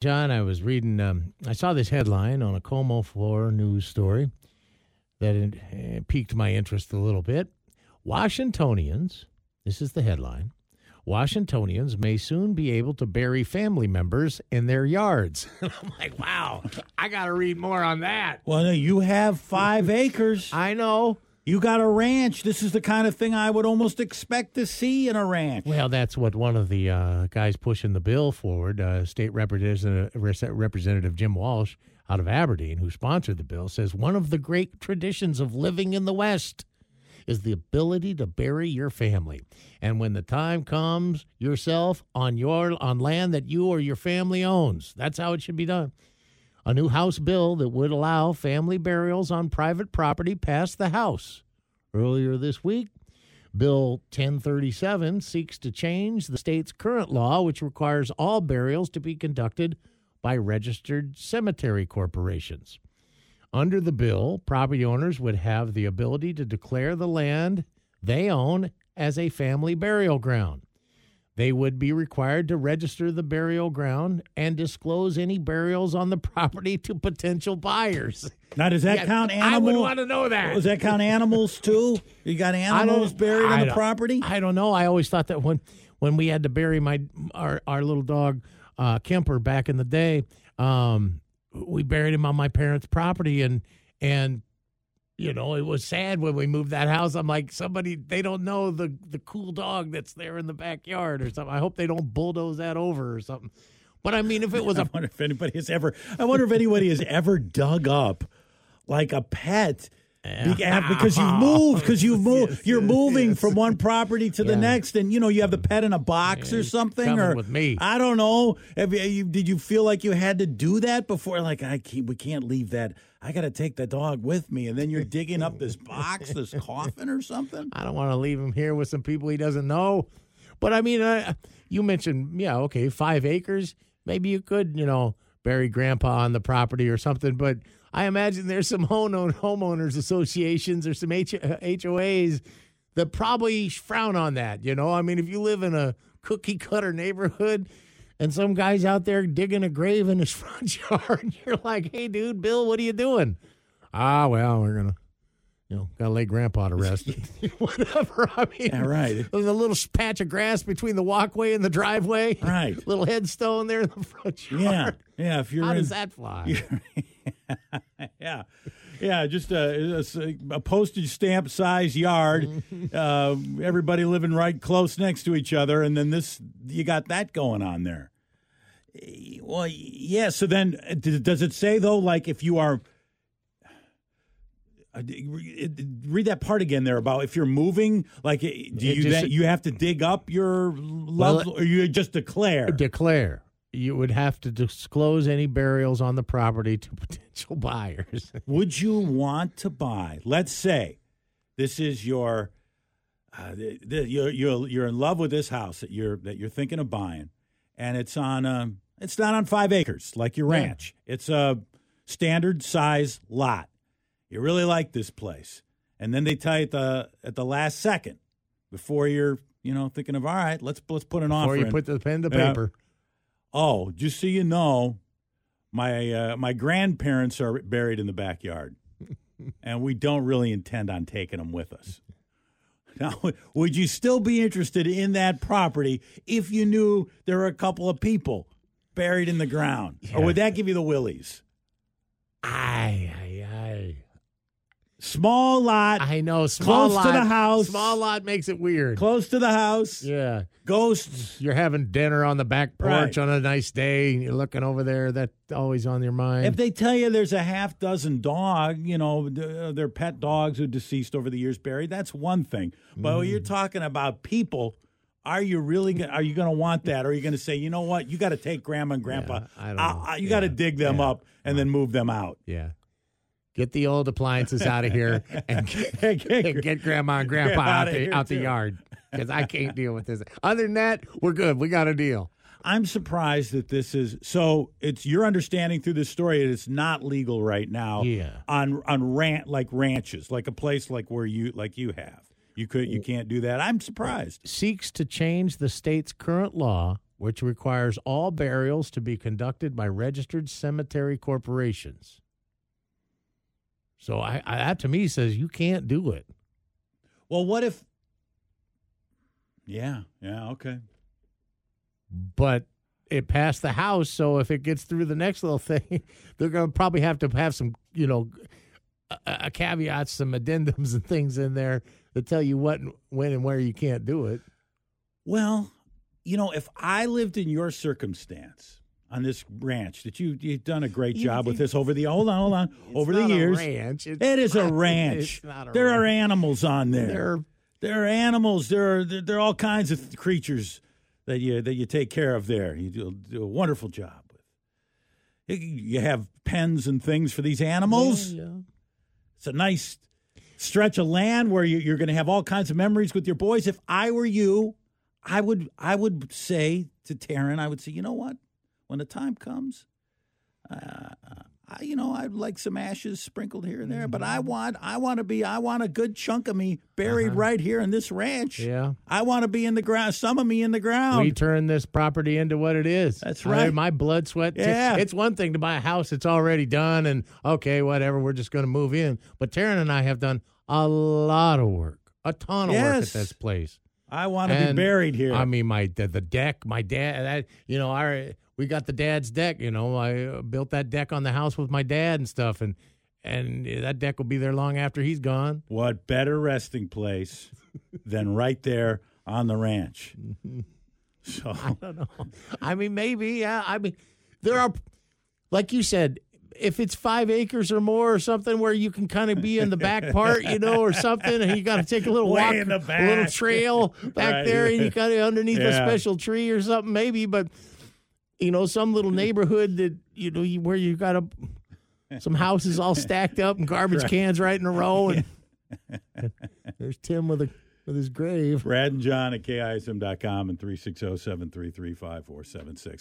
John, I was reading, um, I saw this headline on a KOMO 4 news story that it, uh, piqued my interest a little bit. Washingtonians, this is the headline Washingtonians may soon be able to bury family members in their yards. I'm like, wow, I got to read more on that. Well, no, you have five acres. I know. You got a ranch. This is the kind of thing I would almost expect to see in a ranch. Well, that's what one of the uh, guys pushing the bill forward, uh, State Representative, Representative Jim Walsh out of Aberdeen, who sponsored the bill, says one of the great traditions of living in the West is the ability to bury your family. And when the time comes, yourself on your on land that you or your family owns. That's how it should be done. A new House bill that would allow family burials on private property passed the House earlier this week. Bill 1037 seeks to change the state's current law, which requires all burials to be conducted by registered cemetery corporations. Under the bill, property owners would have the ability to declare the land they own as a family burial ground. They would be required to register the burial ground and disclose any burials on the property to potential buyers. Now, does that yeah, count animals? I would want to know that. Does that count animals too? You got animals buried on the property? I don't know. I always thought that when when we had to bury my our, our little dog uh, Kemper back in the day, um, we buried him on my parents' property, and and you know, it was sad when we moved that house. I'm like, somebody they don't know the the cool dog that's there in the backyard or something. I hope they don't bulldoze that over or something. But I mean, if it was I wonder if anybody has ever, I wonder if anybody has ever dug up like a pet yeah. because you've moved because you've moved yes, you're moving yes. from one property to yeah. the next and you know you have the pet in a box yeah, or something or with me. I don't know. You, did you feel like you had to do that before? Like i can't, we can't leave that. I got to take the dog with me and then you're digging up this box this coffin or something? I don't want to leave him here with some people he doesn't know. But i mean uh, you mentioned yeah okay five acres. Maybe you could you know bury grandpa on the property or something but I imagine there's some homeowners associations or some H- HOAs that probably frown on that. You know, I mean, if you live in a cookie cutter neighborhood and some guy's out there digging a grave in his front yard, you're like, hey, dude, Bill, what are you doing? Ah, well, we're going to you know, gotta lay grandpa to rest. Whatever. I mean, yeah, right. There's a little patch of grass between the walkway and the driveway. Right. Little headstone there in the front yard. Yeah. Yeah. If you're how in, does that fly? yeah. Yeah, just a, a, a, postage stamp size yard. uh, everybody living right close next to each other, and then this you got that going on there. Well, yeah. So then, uh, does it say though, like if you are uh, read that part again there about if you're moving like do you just, you have to dig up your love well, or you just declare? Declare. You would have to disclose any burials on the property to potential buyers. Would you want to buy let's say this is your uh, you're, you're you're in love with this house that you're that you're thinking of buying and it's on um it's not on 5 acres like your ranch. Yeah. it's a standard size lot you really like this place, and then they tell you at the at the last second before you're you know thinking of all right, let's let's put an offer. Before you in. put the pen to paper. oh, just so you know, my uh, my grandparents are buried in the backyard, and we don't really intend on taking them with us. Now, would you still be interested in that property if you knew there were a couple of people buried in the ground, yeah. or would that give you the willies? I. Small lot. I know. Small close lot, to the house. Small lot makes it weird. Close to the house. Yeah. Ghosts. You're having dinner on the back porch right. on a nice day. And you're looking over there. That's always on your mind. If they tell you there's a half dozen dog, you know, uh, their pet dogs who deceased over the years buried, that's one thing. But mm. you're talking about people. Are you really? gonna, Are you going to want that? Or are you going to say, you know what? You got to take grandma and grandpa. Yeah, I don't know. I, you yeah. got to dig them yeah. up and then move them out. Yeah. Get the old appliances out of here and get, get, get grandma and grandpa out, the, out the yard because I can't deal with this. Other than that, we're good. We got a deal. I'm surprised that this is so. It's your understanding through this story that it's not legal right now. Yeah. On on rant like ranches, like a place like where you like you have. You could you can't do that. I'm surprised. Seeks to change the state's current law, which requires all burials to be conducted by registered cemetery corporations. So I, I that to me says you can't do it. Well, what if? Yeah, yeah, okay. But it passed the House, so if it gets through the next little thing, they're going to probably have to have some, you know, a, uh, caveats, some addendums and things in there that tell you what, when, and where you can't do it. Well, you know, if I lived in your circumstance on this ranch, that you you've done a great You- job with this over the hold on, hold on, over the not a years. ranch. It's It is a ranch. It's not a there are animals on there. They're There are animals. There are there, there are all kinds of creatures that you that you take care of there. You do, do a wonderful job with. You- You have pens and things for these animals. Yeah, yeah. It's a nice stretch of land where you, you're going to have all kinds of memories with your boys. If I were you, I would I would say to Taryn, I would say, you know what? When the time comes, uh, uh, I, you know, I'd like some ashes sprinkled here and there, but mm-hmm. I want I want to be I want a good chunk of me buried uh-huh. right here in this ranch. Yeah. I want to be in the ground. Some of me in the ground. we turn this property into what it is. That's I- right. my blood, sweat. t- Yeah. it's one thing to buy a house that's already done, and okay, whatever. We're just going to move in. But Taryn and I have done a lot of work, a ton of work at this place. I want to be buried here. I mean, my the, the deck, my dad. That you know, our we got the dad's deck. You know, I uh, built that deck on the house with my dad and stuff, and and that deck will be there long after he's gone. What better resting place than right there on the ranch? So I don't know. I mean, maybe. Yeah. I mean, there are, like you said, if it's five acres or more or something where you can kind of be in the back part, you know, or something, and you got to take a little Way walk, in the a little trail back Right. there, and you got to underneath a special tree or something, maybe. But you know, some little neighborhood that you know where you got a, some houses all stacked up and garbage cans right in a row, and, and there's Tim with a with his grave. Brad and John at KISM.com and 360 733 5476.